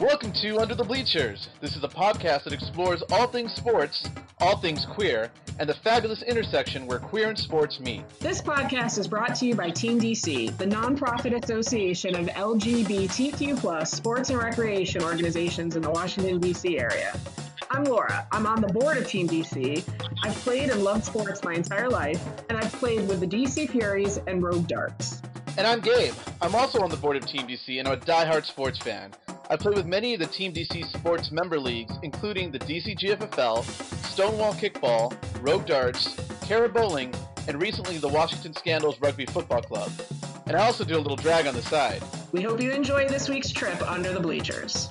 Welcome to Under the Bleachers. This is a podcast that explores all things sports, all things queer, and the fabulous intersection where queer and sports meet. This podcast is brought to you by Team DC, the nonprofit association of LGBTQ plus sports and recreation organizations in the Washington, D.C. area. I'm Laura. I'm on the board of Team DC. I've played and loved sports my entire life, and I've played with the DC Furies and Rogue Darts. And I'm Gabe. I'm also on the board of Team DC, and I'm a die-hard sports fan. I play with many of the Team DC sports member leagues, including the DC GFFL, Stonewall Kickball, Rogue Darts, Cara Bowling, and recently the Washington Scandals Rugby Football Club. And I also do a little drag on the side. We hope you enjoy this week's trip under the bleachers.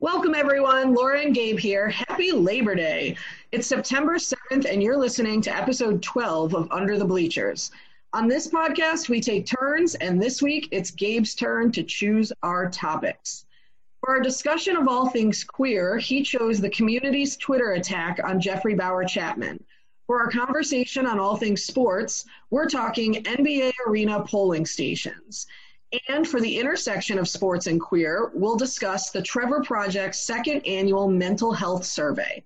Welcome, everyone. Laura and Gabe here. Happy Labor Day. It's September 7th, and you're listening to episode 12 of Under the Bleachers. On this podcast, we take turns, and this week it's Gabe's turn to choose our topics. For our discussion of all things queer, he chose the community's Twitter attack on Jeffrey Bowyer-Chapman. For our conversation on all things sports, we're talking NBA arena polling stations. And for the intersection of sports and queer, we'll discuss the Trevor Project's second annual mental health survey.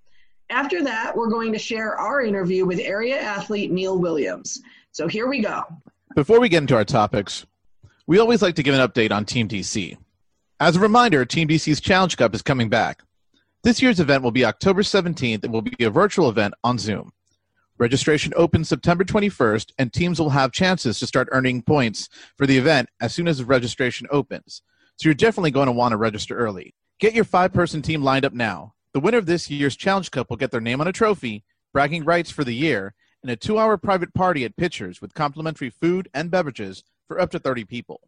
After that, we're going to share our interview with area athlete Neil Williams. So here we go. Before we get into our topics, we always like to give an update on Team DC. As a reminder, Team DC's Challenge Cup is coming back. This year's event will be October 17th and will be a virtual event on Zoom. Registration opens September 21st, and teams will have chances to start earning points for the event as soon as the registration opens. So you're definitely going to want to register early. Get your five person team lined up now. The winner of this year's Challenge Cup will get their name on a trophy, bragging rights for the year, and a two hour private party at Pitchers with complimentary food and beverages for up to 30 people.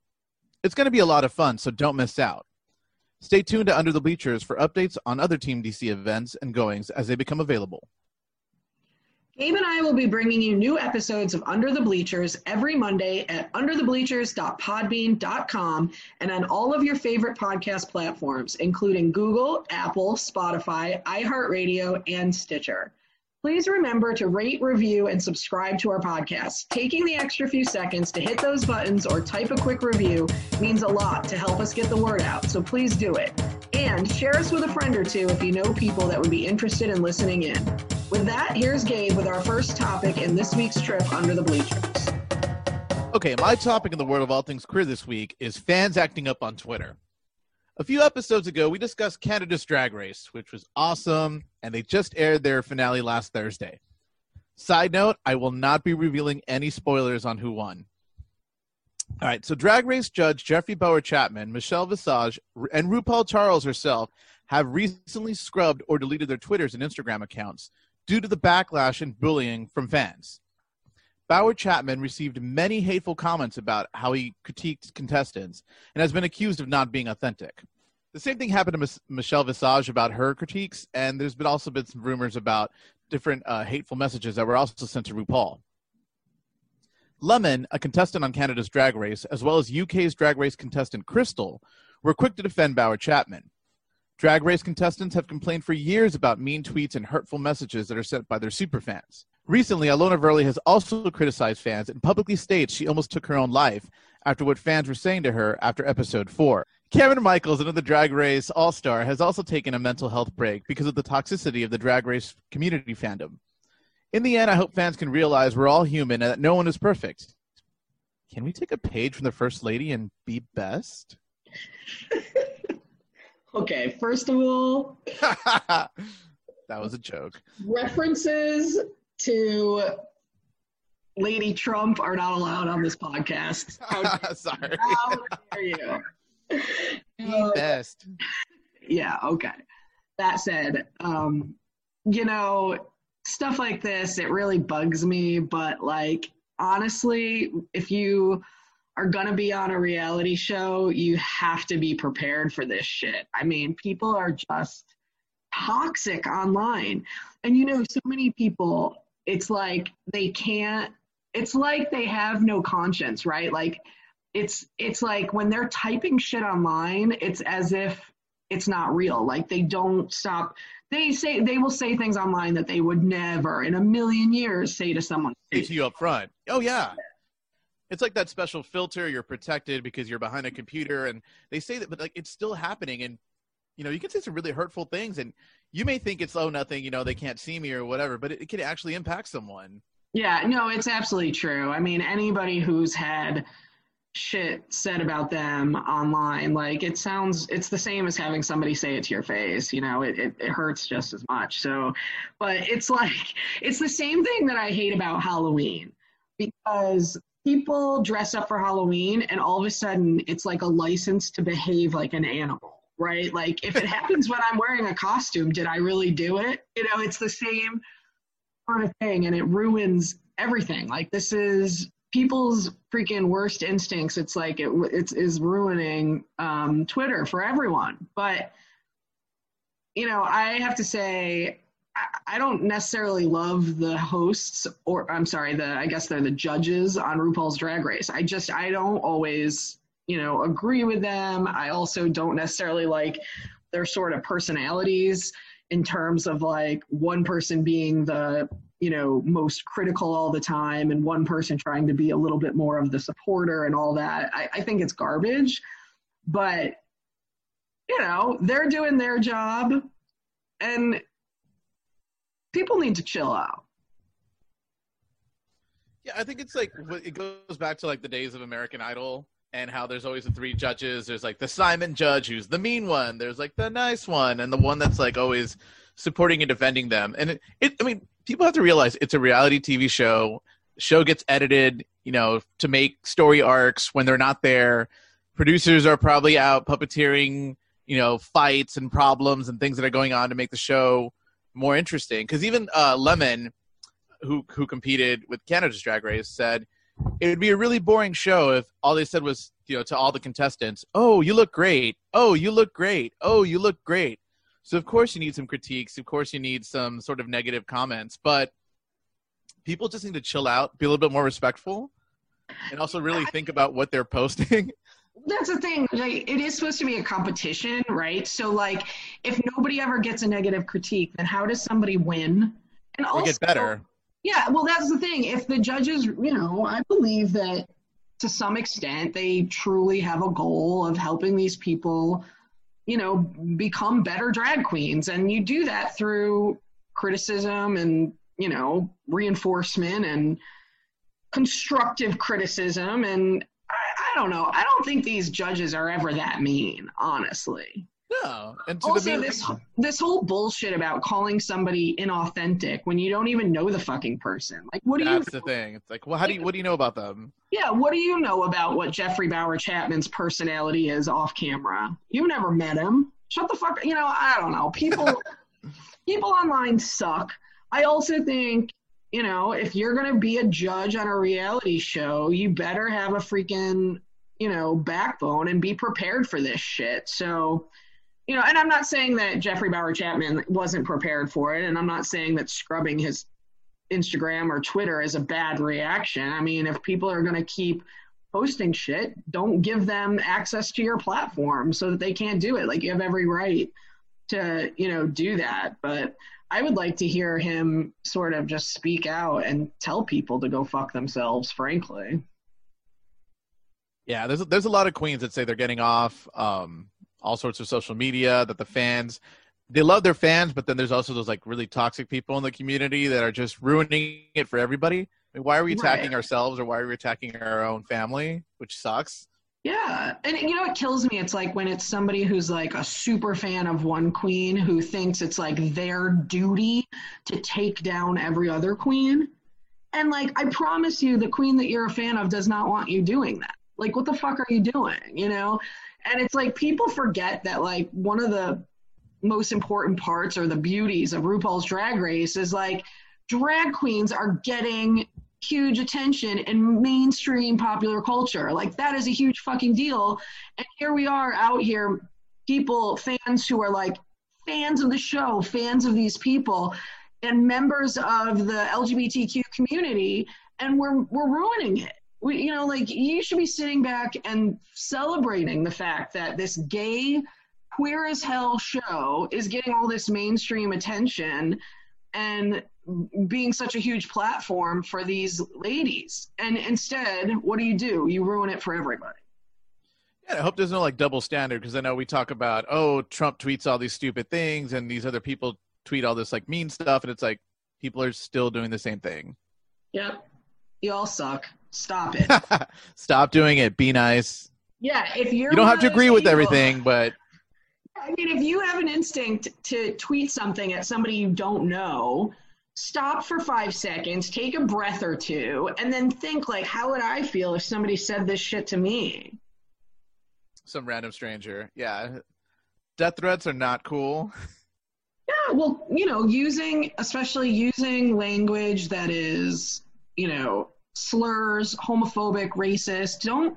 It's going to be a lot of fun, so don't miss out. Stay tuned to Under the Bleachers for updates on other Team DC events and goings as they become available. Gabe and I will be bringing you new episodes of Under the Bleachers every Monday at underthebleachers.podbean.com and on all of your favorite podcast platforms, including Google, Apple, Spotify, iHeartRadio, and Stitcher. Please remember to rate, review, and subscribe to our podcast. Taking the extra few seconds to hit those buttons or type a quick review means a lot to help us get the word out, so please do it. And share us with a friend or two if you know people that would be interested in listening in. With that, here's Gabe with our first topic in this week's trip under the bleachers. Okay, my topic in the world of all things queer this week is fans acting up on Twitter. A few episodes ago, we discussed Canada's Drag Race, which was awesome, and they just aired their finale last Thursday. Side note, I will not be revealing any spoilers on who won. All right, so Drag Race judge Jeffrey Bowyer-Chapman, Michelle Visage, and RuPaul Charles herself have recently scrubbed or deleted their Twitters and Instagram accounts due to the backlash and bullying from fans. Bowyer-Chapman received many hateful comments about how he critiqued contestants and has been accused of not being authentic. The same thing happened to Ms. Michelle Visage about her critiques, and there's been also been some rumors about different uh, hateful messages that were also sent to RuPaul. Lemon, a contestant on Canada's Drag Race, as well as UK's Drag Race contestant Crystal, were quick to defend Bowyer-Chapman. Drag Race contestants have complained for years about mean tweets and hurtful messages that are sent by their superfans. Recently, Ilona Verley has also criticized fans and publicly states she almost took her own life after what fans were saying to her after episode 4. Cameron Michaels, another Drag Race All Star, has also taken a mental health break because of the toxicity of the Drag Race community fandom. In the end, I hope fans can realize we're all human and that no one is perfect. Can we take a page from the First Lady and be best? okay, first of all, that was a joke. References to Lady Trump are not allowed on this podcast. Sorry. How dare you? Be best. Yeah, okay. That said, um, you know, stuff like this, it really bugs me, but like, honestly, if you are going to be on a reality show, you have to be prepared for this shit. I mean, people are just toxic online. And you know, so many people it's like they can't it's like they have no conscience right? Like it's it's like when they're typing shit online it's as if it's not real. Like they don't stop they say they will say things online that they would never in a million years say to someone. Say to you up front. Oh yeah. It's like that special filter. You're protected because you're behind a computer, and they say that, but like it's still happening, and you know you can say some really hurtful things, and you may think it's oh nothing, you know they can't see me or whatever, but it, it can actually impact someone. Yeah, no, it's absolutely true. I mean, anybody who's had shit said about them online, like it sounds, it's the same as having somebody say it to your face. You know, it, it, it hurts just as much. So, but it's like, it's the same thing that I hate about Halloween because people dress up for Halloween and all of a sudden it's like a license to behave like an animal, right? Like if it happens when I'm wearing a costume, did I really do it? You know, it's the same sort of thing and it ruins everything. Like this is people's freaking worst instincts. It's like it it's is ruining um, Twitter for everyone. But you know, I have to say I don't necessarily love the hosts or I'm sorry, the I guess they're the judges on RuPaul's Drag Race. I just I don't always, you know, agree with them. I also don't necessarily like their sort of personalities in terms of like one person being the you know most critical all the time and one person trying to be a little bit more of the supporter and all that. I, I think it's garbage but you know they're doing their job and people need to chill out. Yeah i think it's like it goes back to like the days of american idol and how there's always the three judges. There's like the Simon judge who's the mean one. There's like the nice one, and the one that's like always supporting and defending them. And it, it I mean, people have to realize it's a reality TV show. Show gets edited, you know, to make story arcs when they're not there. Producers are probably out puppeteering, you know, fights and problems and things that are going on to make the show more interesting. Because even uh, Lemon, who who competed with Canada's Drag Race, said it would be a really boring show if all they said was, you know, to all the contestants, "Oh, you look great. Oh, you look great. Oh, you look great." So of course you need some critiques. Of course you need some sort of negative comments, but people just need to chill out, be a little bit more respectful, and also really think about what they're posting. That's the thing. Like, it is supposed to be a competition, right? So, like, if nobody ever gets a negative critique, then how does somebody win? And also, get better. Yeah, well, that's the thing. If the judges, you know, I believe that to some extent they truly have a goal of helping these people, you know, become better drag queens. And you do that through criticism and, you know, reinforcement and constructive criticism. And I, I don't know. I don't think these judges are ever that mean, honestly. No. And also, this this whole bullshit about calling somebody inauthentic when you don't even know the fucking person. Like, what do That's you? That's the thing. It's like, well, how do you? What do you know about them? Yeah, what do you know about what Jeffrey Bowyer-Chapman's personality is off camera? You've never met him. Shut the fuck. You know, I don't know. People, people online suck. I also think you know, if you're going to be a judge on a reality show, you better have a freaking, you know, backbone and be prepared for this shit. So, you know, and I'm not saying that Jeffrey Bowyer-Chapman wasn't prepared for it, and I'm not saying that scrubbing his Instagram or Twitter is a bad reaction. I mean, if people are going to keep posting shit, don't give them access to your platform so that they can't do it. Like you have every right to, you know, do that. But I would like to hear him sort of just speak out and tell people to go fuck themselves, frankly. Yeah, there's there's a lot of queens that say they're getting off. Um, all sorts of social media that the fans they love their fans, but then there's also those like really toxic people in the community that are just ruining it for everybody. I mean, why are we attacking right. ourselves or why are we attacking our own family, which sucks? Yeah. And you know, it kills me. It's like when it's somebody who's like a super fan of one queen who thinks it's like their duty to take down every other queen. And like, I promise you, the queen that you're a fan of does not want you doing that. Like, what the fuck are you doing? You know? And it's like people forget that like one of the most important parts or the beauties of RuPaul's Drag Race is like drag queens are getting huge attention in mainstream popular culture. Like that is a huge fucking deal. And here we are out here, people, fans who are like fans of the show, fans of these people, and members of the LGBTQ community, and we're we're ruining it we, you know, like you should be sitting back and celebrating the fact that this gay, queer as hell show is getting all this mainstream attention and being such a huge platform for these ladies. And instead, what do you do? You ruin it for everybody. Yeah, I hope there's no like double standard because I know we talk about oh Trump tweets all these stupid things and these other people tweet all this like mean stuff and it's like people are still doing the same thing. Yep. You all suck. Stop it. Stop doing it. Be nice. Yeah, if you're You don't have to agree those with everything, but I mean, if you have an instinct to tweet something at somebody you don't know, stop for five seconds, take a breath or two, and then think like, how would I feel if somebody said this shit to me? some random stranger. Yeah. Death threats are not cool. Yeah, well, you know, using especially using language that is, you know, slurs, homophobic, racist, don't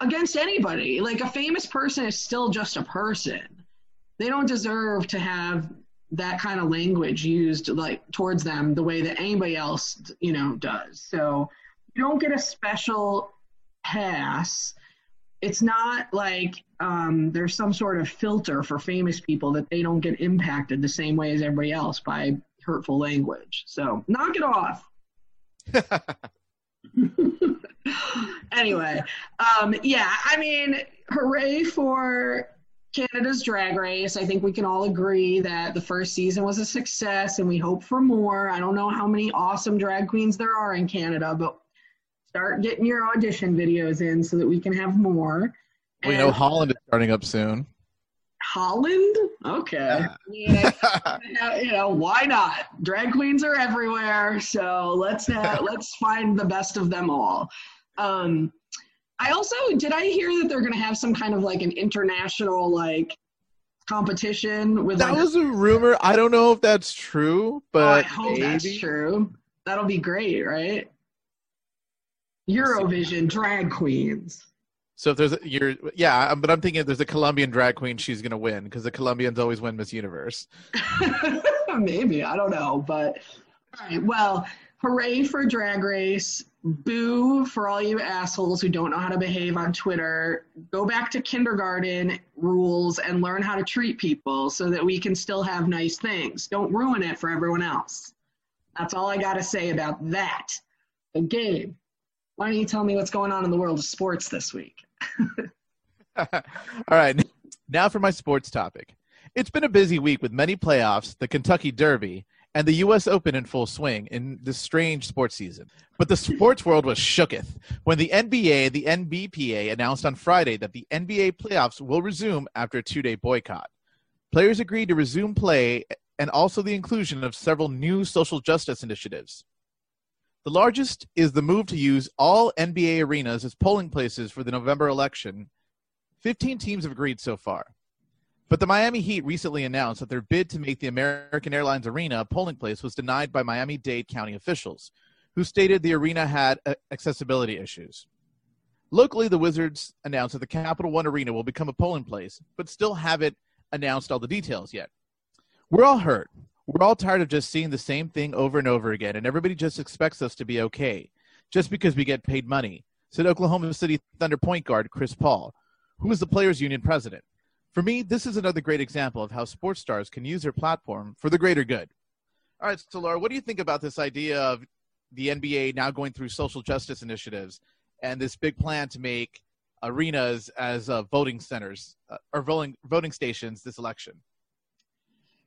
against anybody. Like a famous person is still just a person. They don't deserve to have that kind of language used like towards them the way that anybody else, you know, does. So you don't get a special pass it's not like um, there's some sort of filter for famous people that they don't get impacted the same way as everybody else by hurtful language. So knock it off. anyway, um, yeah, I mean, hooray for Canada's Drag Race. I think we can all agree that the first season was a success and we hope for more. I don't know how many awesome drag queens there are in Canada, but start getting your audition videos in so that we can have more. we know Holland is starting up soon. Holland? Okay. Yeah. Yeah, you know why not? Drag queens are everywhere, so let's have, let's find the best of them all. Um, I also did I hear that they're going to have some kind of like an international like competition with that like was a rumor. I don't know if that's true, Oh, I but hope that's true. That'll be great, right? Eurovision drag queens. So if there's a, you're yeah, um, but I'm thinking if there's a Colombian drag queen, she's gonna win because the Colombians always win Miss Universe. Maybe I don't know, but all right. Well, hooray for Drag Race! Boo for all you assholes who don't know how to behave on Twitter. Go back to kindergarten rules and learn how to treat people so that we can still have nice things. Don't ruin it for everyone else. That's all I got to say about that. So, Gabe, why don't you tell me what's going on in the world of sports this week? All right, now for my sports topic. It's been a busy week with many playoffs, the Kentucky Derby, and the U.S. Open in full swing in this strange sports season. But the sports world was shooketh when the NBA, the NBPA, announced on Friday that the NBA playoffs will resume after a two day boycott. Players agreed to resume play and also the inclusion of several new social justice initiatives. The largest is the move to use all NBA arenas as polling places for the November election 15 teams have agreed so far. But the Miami Heat recently announced that their bid to make the American Airlines Arena a polling place was denied by Miami Dade County officials, who stated the arena had uh, accessibility issues. Locally, the Wizards announced that the Capital One Arena will become a polling place, but still haven't announced all the details yet. We're all hurt. We're all tired of just seeing the same thing over and over again, and everybody just expects us to be okay, just because we get paid money, said Oklahoma City Thunder point guard Chris Paul, who is the Players Union president. For me, this is another great example of how sports stars can use their platform for the greater good. All right, so Laura, what do you think about this idea of the NBA now going through social justice initiatives and this big plan to make arenas as uh, voting centers uh, or voting voting stations this election?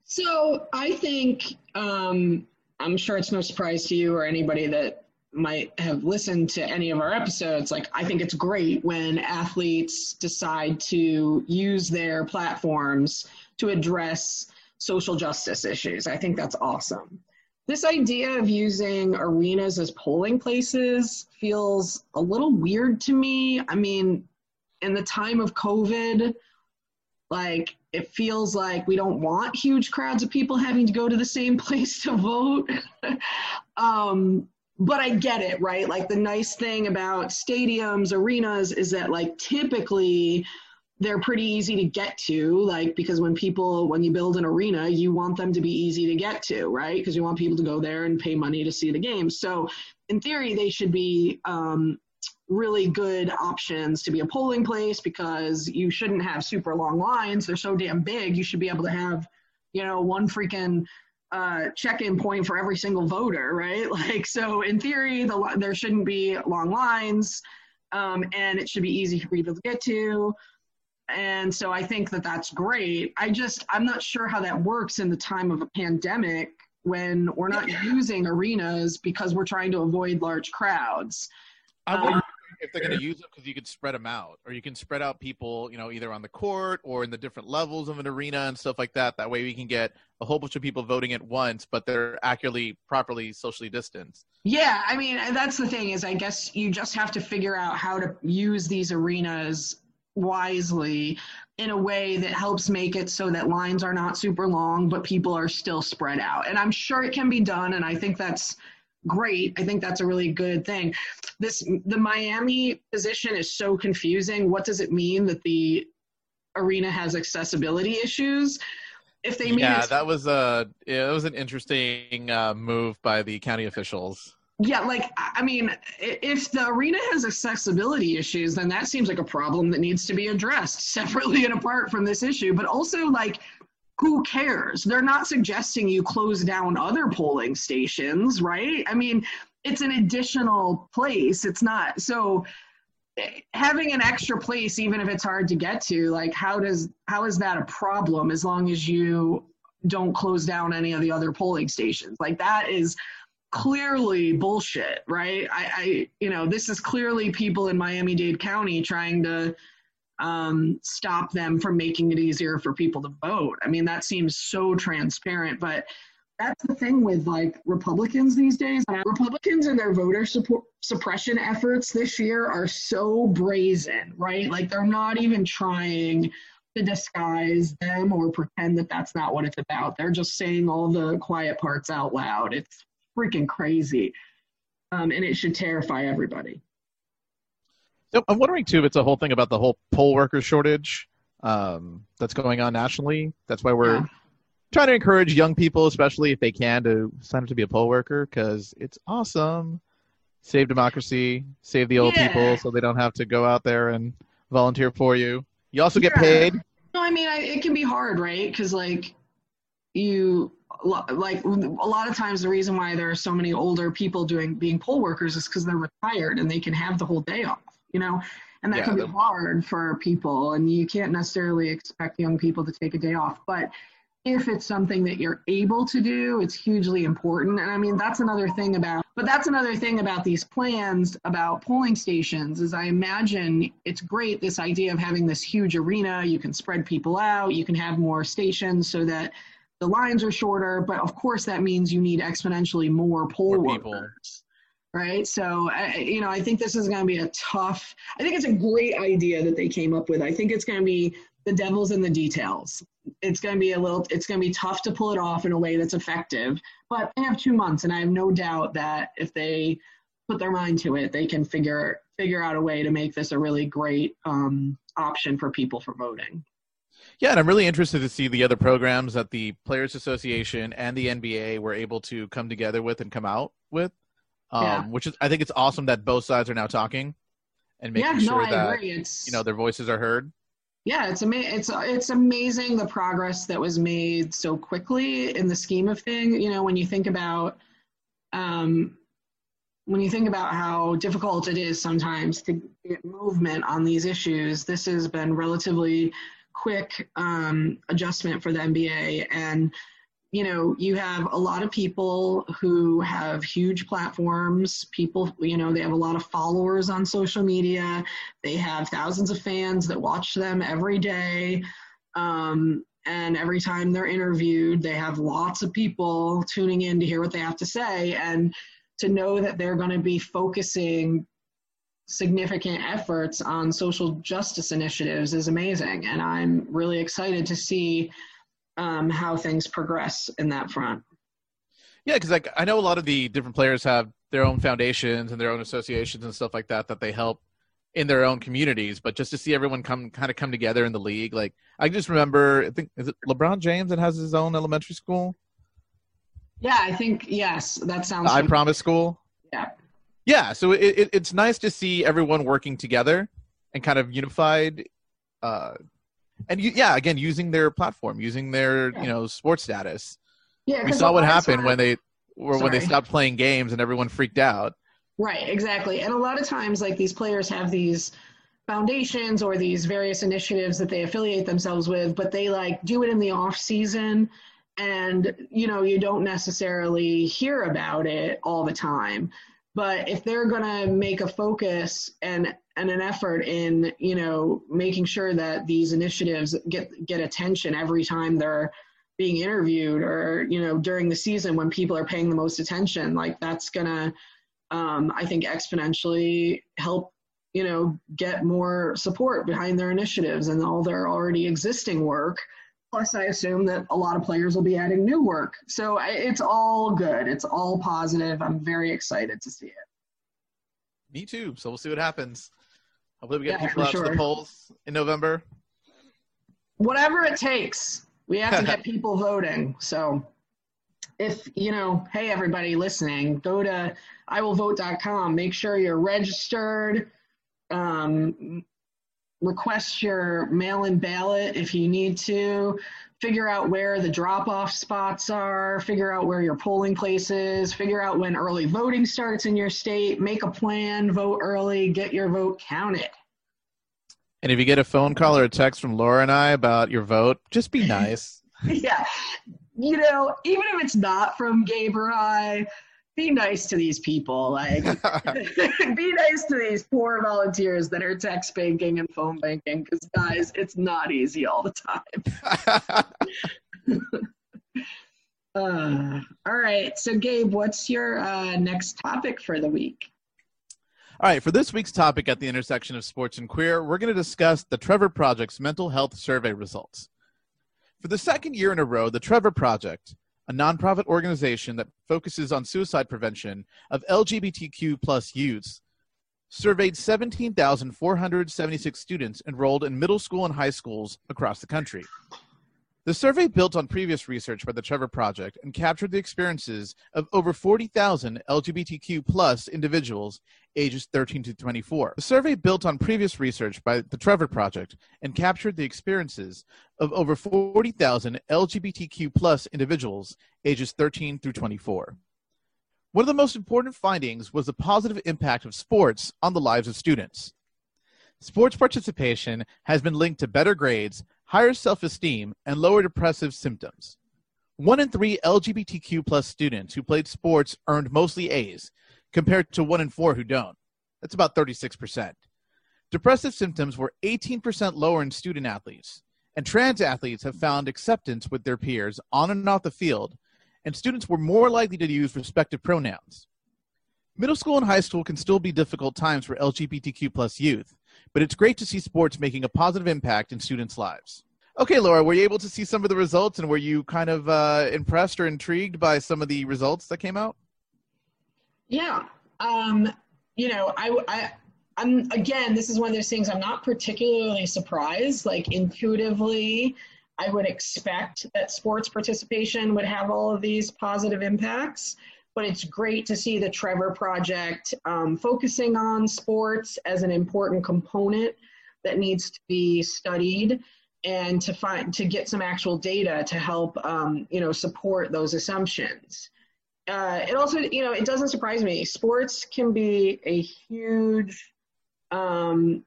So I think um, I'm sure it's no surprise to you or anybody that might have listened to any of our episodes. Like I think it's great when athletes decide to use their platforms to address social justice issues. I think that's awesome. This idea of using arenas as polling places feels a little weird to me. I mean, in the time of COVID, like it feels like we don't want huge crowds of people having to go to the same place to vote. um, but I get it, right? Like the nice thing about stadiums, arenas is that like typically they're pretty easy to get to, like because when people when you build an arena, you want them to be easy to get to, right? Because you want people to go there and pay money to see the game. So in theory, they should be um, really good options to be a polling place because you shouldn't have super long lines. They're so damn big. You should be able to have, you know, one freaking uh, check-in point for every single voter, right? Like, so in theory, the, there shouldn't be long lines, um, and it should be easy for people to get to. And so I think that that's great. I just I'm not sure how that works in the time of a pandemic when we're not using arenas because we're trying to avoid large crowds. I wonder if they're going to use it because you can spread them out, or you can spread out people, you know, either on the court or in the different levels of an arena and stuff like that. That way, we can get a whole bunch of people voting at once, but they're accurately, properly socially distanced. Yeah, I mean, that's the thing is, I guess you just have to figure out how to use these arenas wisely in a way that helps make it so that lines are not super long, but people are still spread out. And I'm sure it can be done, and I think that's great. I think that's a really good thing. This the Miami position is so confusing. What does it mean that the arena has accessibility issues? If they mean yeah, that was a yeah, that was an interesting uh, move by the county officials. Yeah, like I mean, if the arena has accessibility issues, then that seems like a problem that needs to be addressed separately and apart from this issue. But also, like, who cares? They're not suggesting you close down other polling stations, right? I mean, it's an additional place. It's not so having an extra place even if it's hard to get to like how does how is that a problem as long as you don't close down any of the other polling stations like that is clearly bullshit right i i you know this is clearly people in miami-dade county trying to um, stop them from making it easier for people to vote. I mean, that seems so transparent, but that's the thing with like Republicans these days. Republicans and their voter support, suppression efforts this year are so brazen, right? Like they're not even trying to disguise them or pretend that that's not what it's about. They're just saying all the quiet parts out loud. It's freaking crazy. Um, and it should terrify everybody. I'm wondering too if it's a whole thing about the whole poll worker shortage um, that's going on nationally. That's why we're yeah. trying to encourage young people, especially if they can, to sign up to be a poll worker because it's awesome. Save democracy, save the old yeah. people, so they don't have to go out there and volunteer for you. You also get yeah. paid. No, I mean I, it can be hard, right? Because like you like a lot of times the reason why there are so many older people doing being poll workers is because they're retired and they can have the whole day off you know? And that yeah, can be hard for people and you can't necessarily expect young people to take a day off but if it's something that you're able to do it's hugely important. And i mean that's another thing about but that's another thing about these plans about polling stations is i imagine it's great this idea of having this huge arena. You can spread people out. You can have more stations so that the lines are shorter. But of course that means you need exponentially more poll more workers right? So, I, you know, I think this is going to be a tough, I think it's a great idea that they came up with. I think it's going to be the devil's in the details. It's going to be a little, it's going to be tough to pull it off in a way that's effective, but they have two months and I have no doubt that if they put their mind to it, they can figure, figure out a way to make this a really great um, option for people for voting. Yeah, and I'm really interested to see the other programs that the Players Association and the NBA were able to come together with and come out with um, yeah. which is I think it's awesome that both sides are now talking and making yeah, sure no, that you know their voices are heard. Yeah, it's ama- it's it's amazing the progress that was made so quickly in the scheme of thing. You know, when you think about um, when you think about how difficult it is sometimes to get movement on these issues, this has been relatively quick um, adjustment for the NBA and you know, you have a lot of people who have huge platforms. People, you know, they have a lot of followers on social media. They have thousands of fans that watch them every day. Um, and every time they're interviewed, they have lots of people tuning in to hear what they have to say. And to know that they're going to be focusing significant efforts on social justice initiatives is amazing. And I'm really excited to see um, how things progress in that front. Yeah, because like I know a lot of the different players have their own foundations and their own associations and stuff like that that they help in their own communities. But just to see everyone come kind of come together in the league, like I just remember, I think is it LeBron James that has his own elementary school. Yeah, I think yes, that sounds. I promise school. Yeah. Yeah, so it, it, it's nice to see everyone working together and kind of unified uh, and you, yeah, again, using their platform, using their yeah. you know sports status. Yeah, We saw what happened time- when they or when they stopped playing games and everyone freaked out. Right, exactly. And a lot of times, like these players have these foundations or these various initiatives that they affiliate themselves with, but they like do it in the off season and you know, you don't necessarily hear about it all the time. But if they're going to make a focus and and an effort in, you know, making sure that these initiatives get get attention every time they're being interviewed or, you know, during the season when people are paying the most attention, like that's going to um, I think exponentially help you know get more support behind their initiatives and all their already existing work. Plus, I assume that a lot of players will be adding new work. So it's all good. It's all positive. I'm very excited to see it. Me too. So we'll see what happens. Hopefully we get Yeah, people out to the polls in November. Whatever it takes, we have to get people voting. So if you know, hey everybody listening, go to iwillvote.com. Make sure you're registered. Um, request your mail-in ballot if you need to. Figure out where the drop-off spots are. Figure out where your polling place is. Figure out when early voting starts in your state. Make a plan. Vote early. Get your vote counted. And if you get a phone call or a text from Laura and I about your vote, just be nice. yeah. You know, even if it's not from Gabe or I, be nice to these people. Like, be nice to these poor volunteers that are text banking and phone banking. Because, guys, it's not easy all the time. Uh, all right. So, Gabe, what's your uh, next topic for the week? All right, for this week's topic at the intersection of sports and queer, we're going to discuss the Trevor Project's mental health survey results. For the second year in a row, the Trevor Project, a nonprofit organization that focuses on suicide prevention of LGBTQ plus youths, surveyed 17,476 students enrolled in middle school and high schools across the country. The survey built on previous research by the Trevor Project and captured the experiences of over 40,000 LGBTQ plus individuals ages 13 to 24. The survey built on previous research by the Trevor Project and captured the experiences of over 40,000 LGBTQ plus individuals ages 13 through 24. One of the most important findings was the positive impact of sports on the lives of students. Sports participation has been linked to better grades, higher self-esteem, and lower depressive symptoms. One in three LGBTQ plus students who played sports earned mostly A's, compared to one in four who don't. That's about 36%. Depressive symptoms were 18% lower in student athletes, and trans athletes have found acceptance with their peers on and off the field, and students were more likely to use respective pronouns. Middle school and high school can still be difficult times for LGBTQ plus youth, but it's great to see sports making a positive impact in students' lives. Okay, Laura, were you able to see some of the results, and were you kind of uh, impressed or intrigued by some of the results that came out? Yeah. Um, you know, I, I, I'm again, this is one of those things I'm not particularly surprised. Like intuitively, I would expect that sports participation would have all of these positive impacts. But it's great to see the Trevor Project um, focusing on sports as an important component that needs to be studied and to find to get some actual data to help um, you know support those assumptions uh, it also, you know, it doesn't surprise me. Sports can be a huge um,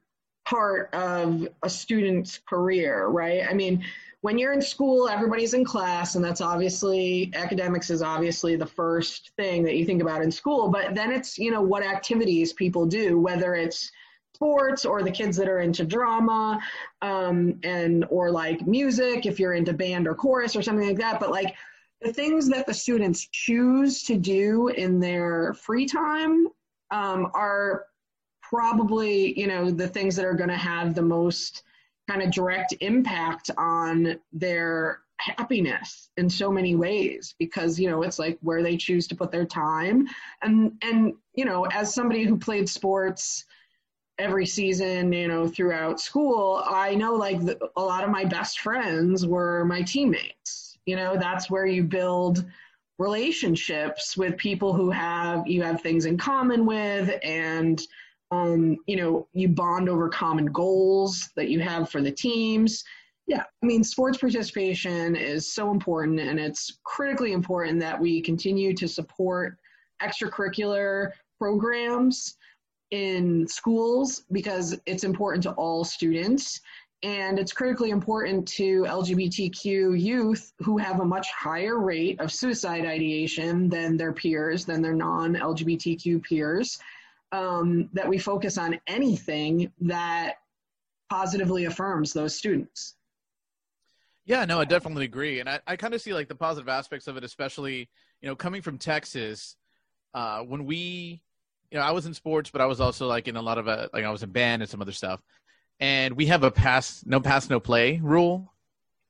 part of a student's career, right? I mean, when you're in school, everybody's in class, and that's obviously academics is obviously the first thing that you think about in school. But then it's, you know, what activities people do, whether it's sports or the kids that are into drama um, and or like music if you're into band or chorus or something like that but like the things that the students choose to do in their free time um, are probably you know the things that are going to have the most kind of direct impact on their happiness in so many ways because you know it's like where they choose to put their time. And and you know as somebody who played sports every season you know throughout school i know like the, a lot of my best friends were my teammates. You know that's where you build relationships with people who have you have things in common with and um, you know you bond over common goals that you have for the teams Yeah, I mean, sports participation is so important, and it's critically important that we continue to support extracurricular programs in schools because it's important to all students. And it's critically important to LGBTQ youth who have a much higher rate of suicide ideation than their peers, than their non LGBTQ peers, um, that we focus on anything that positively affirms those students. Yeah, no, I definitely agree. And I, I kind of see like the positive aspects of it, especially, you know, coming from Texas, uh, when we, you know, I was in sports, but I was also like in a lot of, uh, like I was in band and some other stuff. And we have a pass, no pass, no play rule.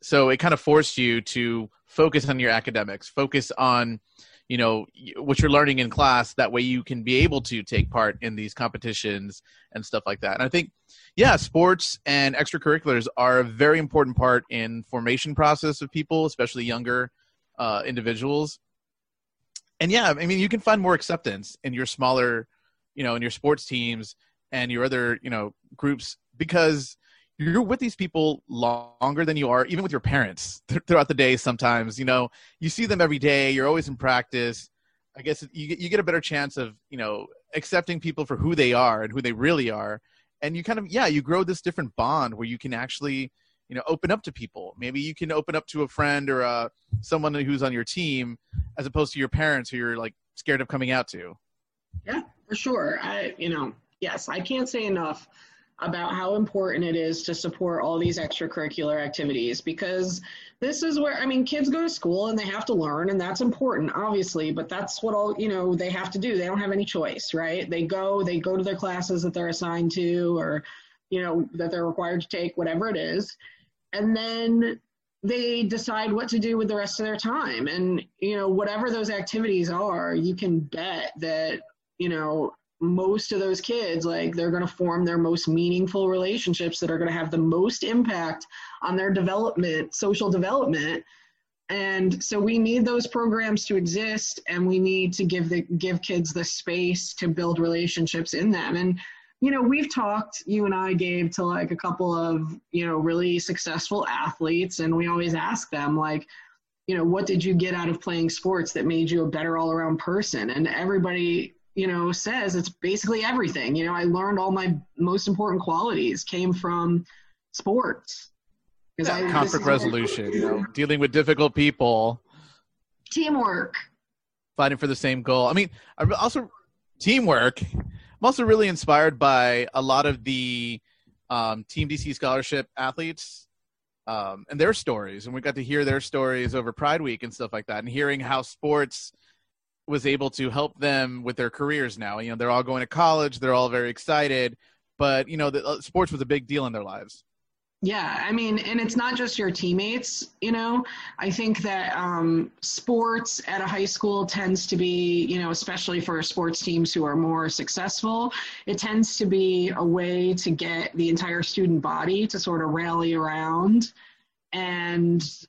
So it kind of forced you to focus on your academics, focus on, you know, what you're learning in class. That way you can be able to take part in these competitions and stuff like that. And I think, yeah, sports and extracurriculars are a very important part in formation process of people, especially younger uh, individuals. And yeah, I mean, you can find more acceptance in your smaller, you know, in your sports teams and your other, you know, groups because you're with these people longer than you are even with your parents th- throughout the day sometimes you know? You see them every day you're always in practice. I guess you get, you get a better chance of you know accepting people for who they are and who they really are. And you kind of yeah you grow this different bond where you can actually you know open up to people. Maybe you can open up to a friend or uh, someone who's on your team as opposed to your parents who you're like scared of coming out to. Yeah for sure. I you know yes i can't say enough about how important it is to support all these extracurricular activities because this is where I mean kids go to school and they have to learn and that's important obviously but that's what all you know they have to do. They don't have any choice right? They go they go to their classes that they're assigned to or you know that they're required to take whatever it is and then they decide what to do with the rest of their time. And you know whatever those activities are you can bet that you know most of those kids like they're going to form their most meaningful relationships that are going to have the most impact on their development social development. And so we need those programs to exist and we need to give the give kids the space to build relationships in them. And you know we've talked you and i gave to like a couple of you know really successful athletes and we always ask them like you know what did you get out of playing sports that made you a better all around person? And everybody you know says it's basically everything. You know i learned all my most important qualities came from sports. Because yeah, conflict resolution you know dealing with difficult people. Teamwork. Fighting for the same goal. I mean I also teamwork. I'm also really inspired by a lot of the um, team dc scholarship athletes um, and their stories. And we got to hear their stories over pride week and stuff like that and hearing how sports was able to help them with their careers now. You know, they're all going to college, they're all very excited, but you know, the, uh, sports was a big deal in their lives. Yeah, I mean, and it's not just your teammates, you know. I think that um, sports at a high school tends to be, you know, especially for sports teams who are more successful, it tends to be a way to get the entire student body to sort of rally around and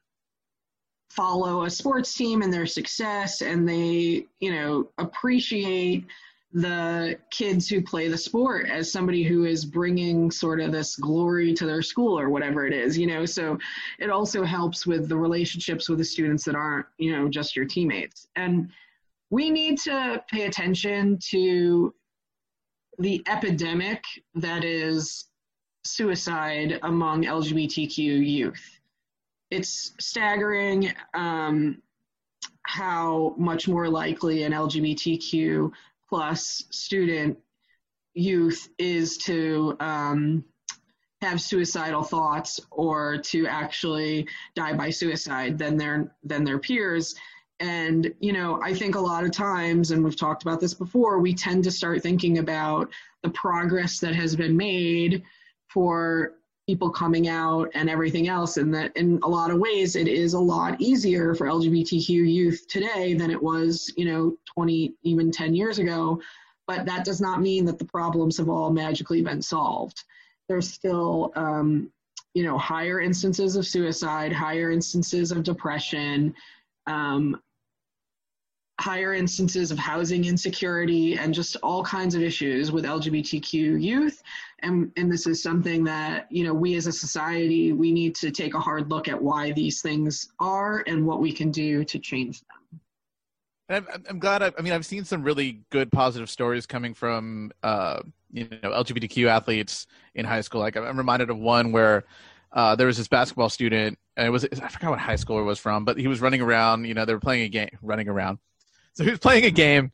follow a sports team and their success and they you know appreciate the kids who play the sport as somebody who is bringing sort of this glory to their school or whatever it is you know? So it also helps with the relationships with the students that aren't you know just your teammates. And we need to pay attention to the epidemic that is suicide among lgbtq youth it's staggering um, how much more likely an LGBTQ plus student youth is to um, have suicidal thoughts or to actually die by suicide than their than their peers. And you know i think a lot of times and we've talked about this before we tend to start thinking about the progress that has been made for people coming out and everything else and that in a lot of ways it is a lot easier for lgbtq youth today than it was you know 20 even 10 years ago. But that does not mean that the problems have all magically been solved. There's still um, you know higher instances of suicide higher instances of depression um, higher instances of housing insecurity and just all kinds of issues with LGBTQ youth. And, and this is something that, you know, we as a society, we need to take a hard look at why these things are and what we can do to change them. I'm, I'm glad. I, I, mean, I've seen some really good positive stories coming from uh, you know LGBTQ athletes in high school. Like I'm reminded of one where uh, there was this basketball student, and it was I forgot what high school it was from, but he was running around. You know, they were playing a game, running around. So he was playing a game,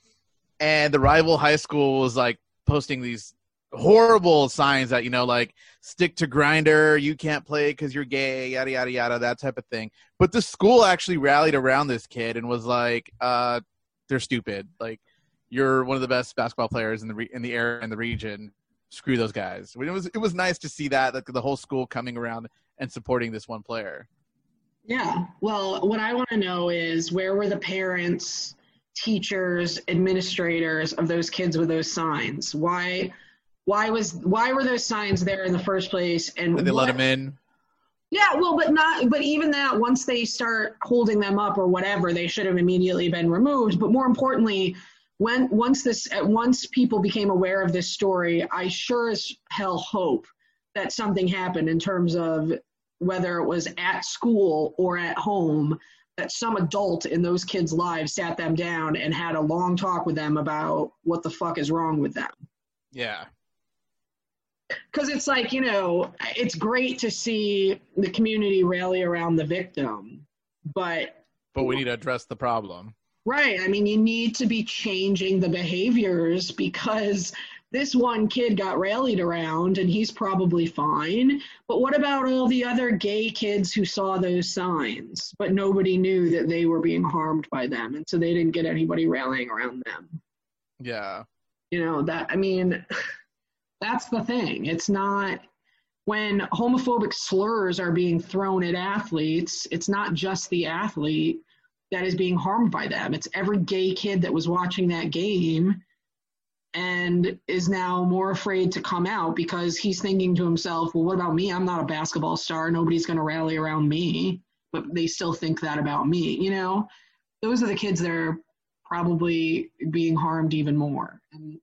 and the rival high school was like posting these horrible signs that you know like stick to Grindr you can't play because you're gay yada yada yada that type of thing. But the school actually rallied around this kid and was like uh they're stupid. Like you're one of the best basketball players in the re- in the area in the region. Screw those guys. It was it was nice to see that like the whole school coming around and supporting this one player. Yeah. Well what i want to know is where were the parents teachers administrators of those kids with those signs why why was why were those signs there in the first place? And Did they what, let them in. Yeah, well, but not. But even that, once they start holding them up or whatever, they should have immediately been removed. But more importantly, when once this once people became aware of this story, I sure as hell hope that something happened in terms of whether it was at school or at home that some adult in those kids' lives sat them down and had a long talk with them about what the fuck is wrong with them. Yeah. Because it's like you know it's great to see the community rally around the victim but but we need to address the problem. Right. I mean you need to be changing the behaviors because this one kid got rallied around and he's probably fine but what about all the other gay kids who saw those signs but nobody knew that they were being harmed by them and so they didn't get anybody rallying around them yeah you know that i mean That's the thing. It's not when homophobic slurs are being thrown at athletes, it's not just the athlete that is being harmed by them. It's every gay kid that was watching that game and is now more afraid to come out because he's thinking to himself, well, what about me? I'm not a basketball star. Nobody's going to rally around me. But they still think that about me. You know, those are the kids that are probably being harmed even more. And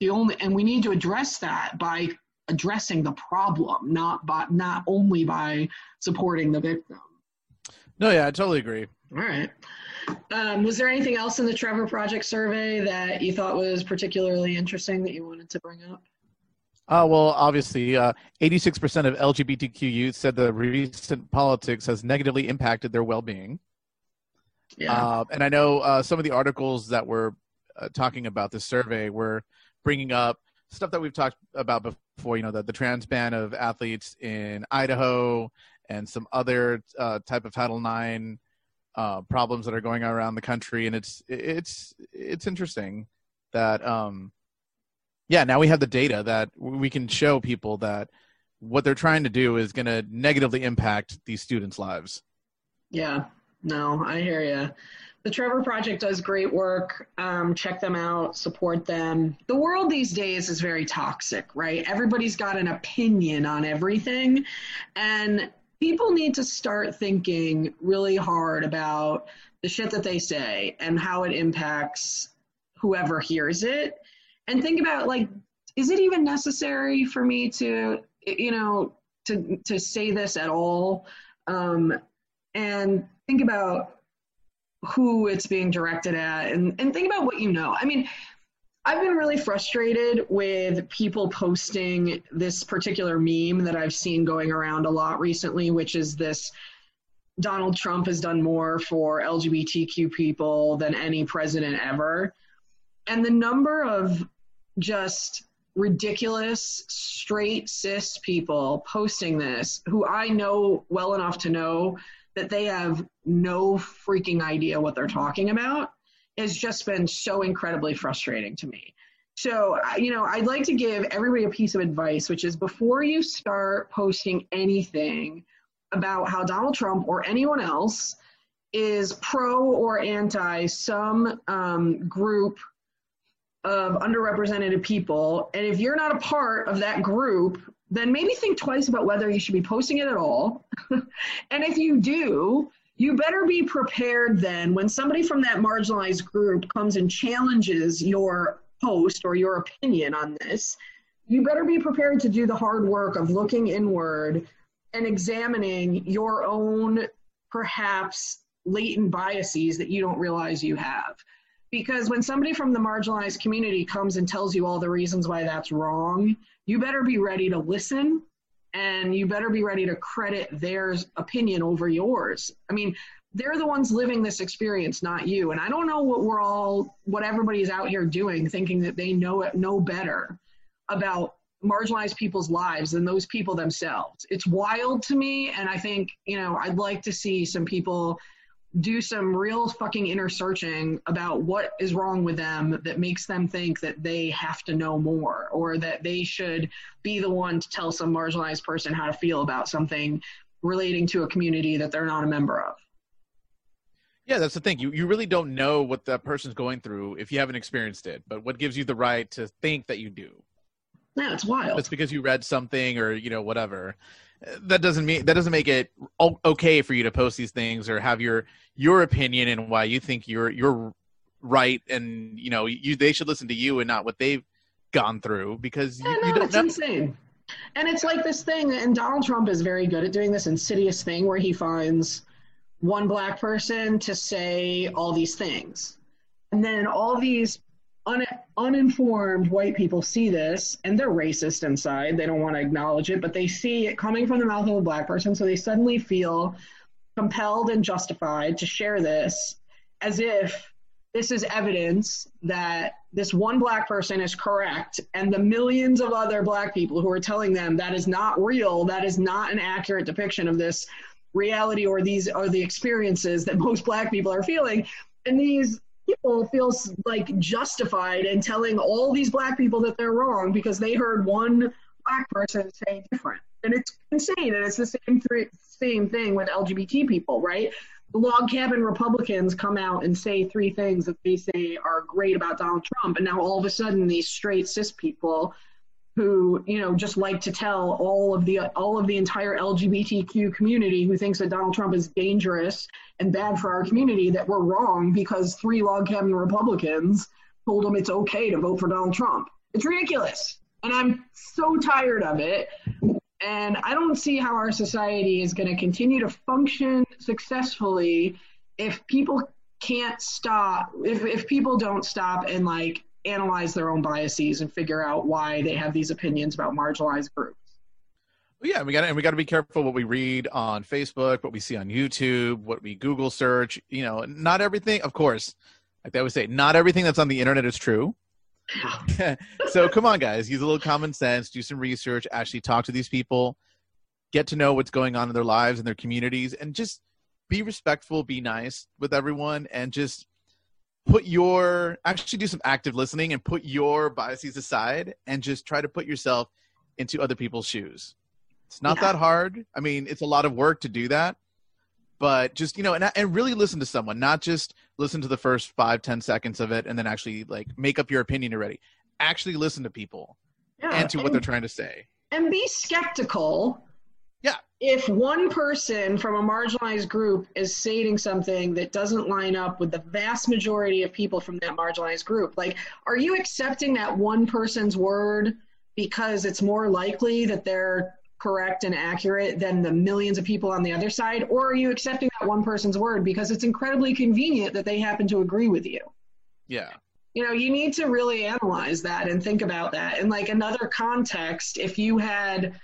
the only and we need to address that by addressing the problem not by not only by supporting the victim no yeah i totally agree all right um, was there anything else in the trevor project survey that you thought was particularly interesting that you wanted to bring up uh, well, obviously, uh, 86% of LGBTQ youth said the recent politics has negatively impacted their well-being. Yeah. Uh, and I know uh, some of the articles that were uh, talking about this survey were bringing up stuff that we've talked about before. You know, the, the trans ban of athletes in Idaho and some other uh, type of Title IX uh, problems that are going on around the country, and it's it's it's interesting that um, yeah, now we have the data that we can show people that what they're trying to do is going to negatively impact these students' lives. Yeah, no, I hear you the Trevor Project does great work. Um, check them out, support them. The world these days is very toxic, right? Everybody's got an opinion on everything. And people need to start thinking really hard about the shit that they say and how it impacts whoever hears it. And think about, like, is it even necessary for me to, you know, to, to say this at all? Um, and think about who it's being directed at and, and think about what you know. I mean, I've been really frustrated with people posting this particular meme that I've seen going around a lot recently, which is this Donald Trump has done more for LGBTQ people than any president ever. And the number of just ridiculous straight cis people posting this who I know well enough to know that they have no freaking idea what they're talking about has just been so incredibly frustrating to me. So, you know, I'd like to give everybody a piece of advice, which is before you start posting anything about how Donald Trump or anyone else is pro or anti some um, group of underrepresented people, and if you're not a part of that group, then maybe think twice about whether you should be posting it at all. and if you do, you better be prepared then when somebody from that marginalized group comes and challenges your post or your opinion on this. You better be prepared to do the hard work of looking inward and examining your own perhaps latent biases that you don't realize you have. Because when somebody from the marginalized community comes and tells you all the reasons why that's wrong, you better be ready to listen and you better be ready to credit their opinion over yours. I mean, they're the ones living this experience, not you. And I don't know what we're all, what everybody's out here doing, thinking that they know it, know better about marginalized people's lives than those people themselves. It's wild to me, and I think you know I'd like to see some people do some real fucking inner searching about what is wrong with them that makes them think that they have to know more or that they should be the one to tell some marginalized person how to feel about something relating to a community that they're not a member of. Yeah, that's the thing. You you really don't know what that person's going through if you haven't experienced it. But what gives you the right to think that you do? Yeah, it's wild. It's because you read something or you know whatever that doesn't mean that doesn't make it okay for you to post these things or have your your opinion and why you think you're you're right and you know you they should listen to you and not what they've gone through because yeah, you, no, you don't it's know. insane. And it's like this thing, and Donald Trump is very good at doing this insidious thing where he finds one black person to say all these things. And then all these un- uninformed white people see this and they're racist inside. They don't want to acknowledge it, but they see it coming from the mouth of a black person. So they suddenly feel compelled and justified to share this as if this is evidence that this one black person is correct and the millions of other black people who are telling them that is not real that is not an accurate depiction of this reality or these are the experiences that most black people are feeling and these people feel like justified in telling all these black people that they're wrong because they heard one black person say different. And it's insane and it's the same same thing with lgbt people right? The log cabin republicans come out and say three things that they say are great about donald trump and now all of a sudden these straight cis people who you know just like to tell all of the all of the entire LGBTQ community who thinks that Donald Trump is dangerous and bad for our community that we're wrong because three log cabin Republicans told them it's okay to vote for Donald Trump. It's ridiculous, and I'm so tired of it. And I don't see how our society is going to continue to function successfully if people can't stop if if people don't stop and like analyze their own biases and figure out why they have these opinions about marginalized groups. Yeah, we got and we got to be careful what we read on Facebook, what we see on YouTube, what we Google search. You know, not everything, of course. Like they always say, not everything that's on the internet is true. so come on, guys, use a little common sense, do some research, actually talk to these people, get to know what's going on in their lives and their communities, and just be respectful, be nice with everyone, and just put your actually do some active listening and put your biases aside and just try to put yourself into other people's shoes. It's not Yeah. that hard. I mean, it's a lot of work to do that, but just you know, and and really listen to someone, not just listen to the first five ten seconds of it and then actually like make up your opinion already. Actually, listen to people Yeah, and to what they're trying to say. and be skeptical. Yeah. If one person from a marginalized group is stating something that doesn't line up with the vast majority of people from that marginalized group, like, are you accepting that one person's word because it's more likely that they're correct and accurate than the millions of people on the other side? Or are you accepting that one person's word because it's incredibly convenient that they happen to agree with you? Yeah. you know you need to really analyze that and think about that in like another context if you had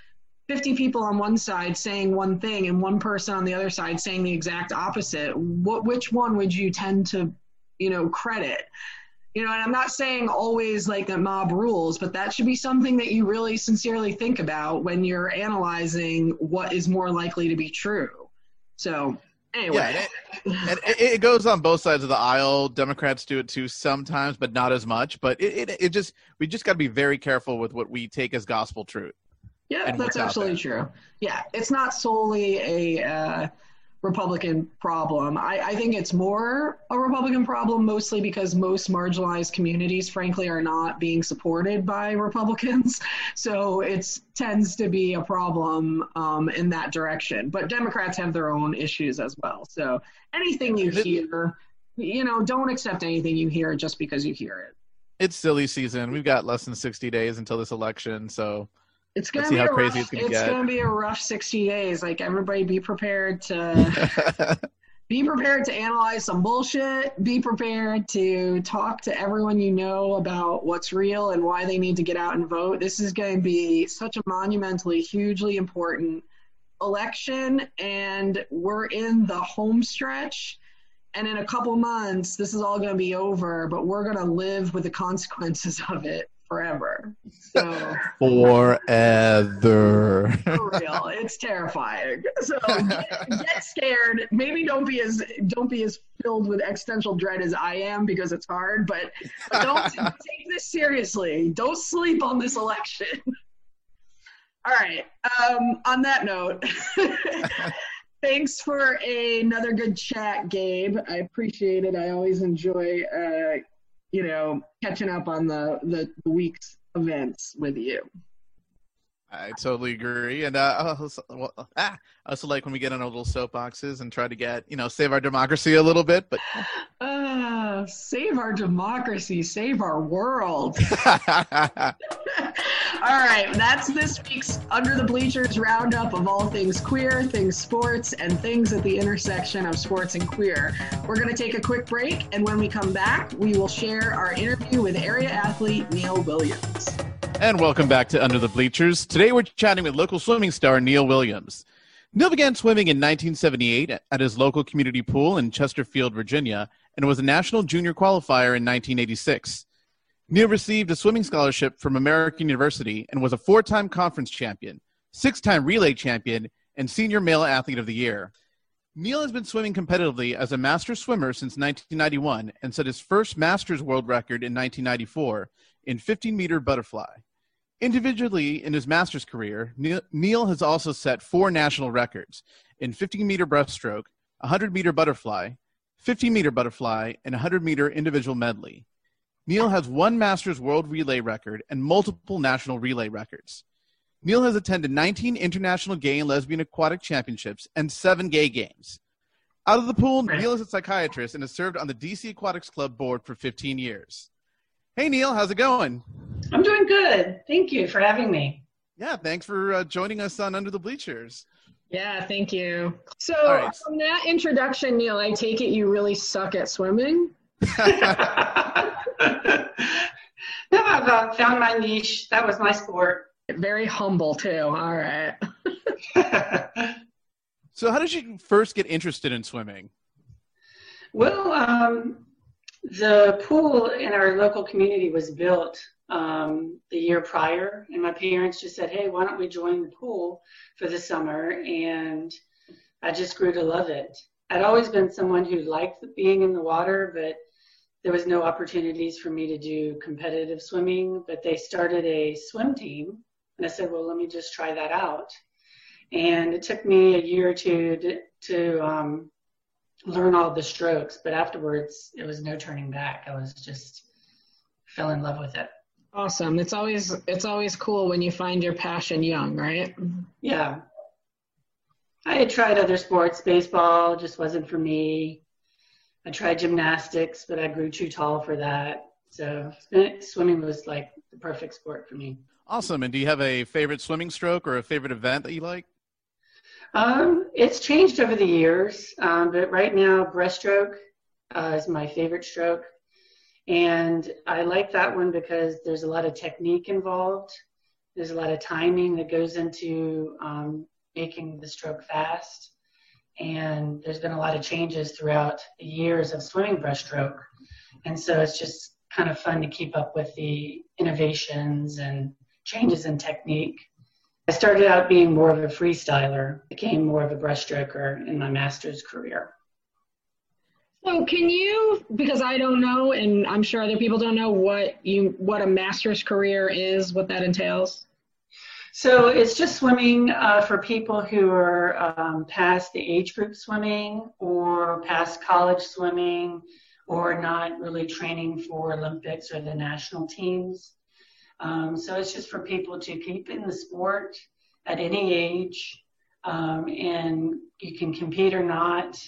50 people on one side saying one thing and one person on the other side saying the exact opposite what which one would you tend to you know credit you know and i'm not saying always like the mob rules but that should be something that you really sincerely think about when you're analyzing what is more likely to be true so anyway Yeah, and it, and it goes on both sides of the aisle. Democrats do it too sometimes, but not as much. But it, it, it just we just got to be very careful with what we take as gospel truth. Yeah, that's absolutely true. Yeah, it's not solely a uh, Republican problem. I, I, think it's more a Republican problem mostly because most marginalized communities, frankly, are not being supported by Republicans. So it tends to be a problem um, in that direction. But Democrats have their own issues as well. So anything you hear, you know, don't accept anything you hear just because you hear it. It's silly season. We've got less than 60 days until this election. So it's gonna be a rough, it's, it's gonna be a rough 60 days. Like everybody be prepared to be prepared to analyze some bullshit. Be prepared to talk to everyone you know about what's real and why they need to get out and vote. This is going to be such a monumentally, hugely important election, and we're in the home stretch. And in a couple months, this is all going to be over, but we're going to live with the consequences of it. So forever. For real. It's terrifying. So get, get, scared. Maybe don't be as don't be as filled with existential dread as I am because it's hard, but, but don't take this seriously. Don't sleep on this election. All right. Um, on that note, thanks for another good chat, Gabe. I appreciate it. I always enjoy uh, you know, catching up on the, the, the week's events with you. I totally agree, and uh, I, also, well, ah, I also like when we get on our little soapboxes and try to get you know save our democracy a little bit. But uh, save our democracy, save our world. all right, that's this week's Under the Bleachers roundup of all things queer, things sports, and things at the intersection of sports and queer. We're going to take a quick break, and when we come back, we will share our interview with area athlete Neil Williams. And welcome back to Under the Bleachers. Today we're chatting with local swimming star Neil Williams. Neil began swimming in 1978 at his local community pool in Chesterfield, Virginia, and was a national junior qualifier in 1986. Neil received a swimming scholarship from American University and was a four time conference champion, six time relay champion, and senior male athlete of the year. Neil has been swimming competitively as a master swimmer since 1991 and set his first Masters world record in 1994 in 15 meter butterfly. Individually, in his master's career, Neil has also set four national records in 15 meter breaststroke, 100 meter butterfly, 15 meter butterfly, and 100 meter individual medley. Neil has one Masters World Relay record and multiple national relay records. Neil has attended 19 international gay and lesbian aquatic championships and seven gay games. Out of the pool, Neil is a psychiatrist and has served on the DC Aquatics Club board for 15 years. Hey, Neil, how's it going? I'm doing good. Thank you for having me. Yeah, thanks for uh, joining us on Under the Bleachers. Yeah, thank you. So, right. from that introduction, Neil, I take it you really suck at swimming? no, I've uh, found my niche. That was my sport. Very humble, too. All right. so, how did you first get interested in swimming? Well, um, the pool in our local community was built um, the year prior, and my parents just said, "Hey, why don't we join the pool for the summer?" And I just grew to love it. I'd always been someone who liked being in the water, but there was no opportunities for me to do competitive swimming. But they started a swim team, and I said, "Well, let me just try that out." And it took me a year or two to, to um, learn all the strokes, but afterwards it was no turning back. I was just fell in love with it. Awesome. It's always it's always cool when you find your passion young, right? Yeah. I had tried other sports, baseball just wasn't for me. I tried gymnastics, but I grew too tall for that. So swimming was like the perfect sport for me. Awesome. And do you have a favorite swimming stroke or a favorite event that you like? Um, it's changed over the years, um, but right now breaststroke uh, is my favorite stroke. And I like that one because there's a lot of technique involved. There's a lot of timing that goes into um, making the stroke fast. And there's been a lot of changes throughout the years of swimming breaststroke. And so it's just kind of fun to keep up with the innovations and changes in technique. I started out being more of a freestyler, became more of a breaststroker in my master's career. So can you, because I don't know, and I'm sure other people don't know what you what a master's career is, what that entails. So it's just swimming uh, for people who are um, past the age group swimming or past college swimming or not really training for Olympics or the national teams. Um, so it's just for people to keep in the sport at any age, um, and you can compete or not,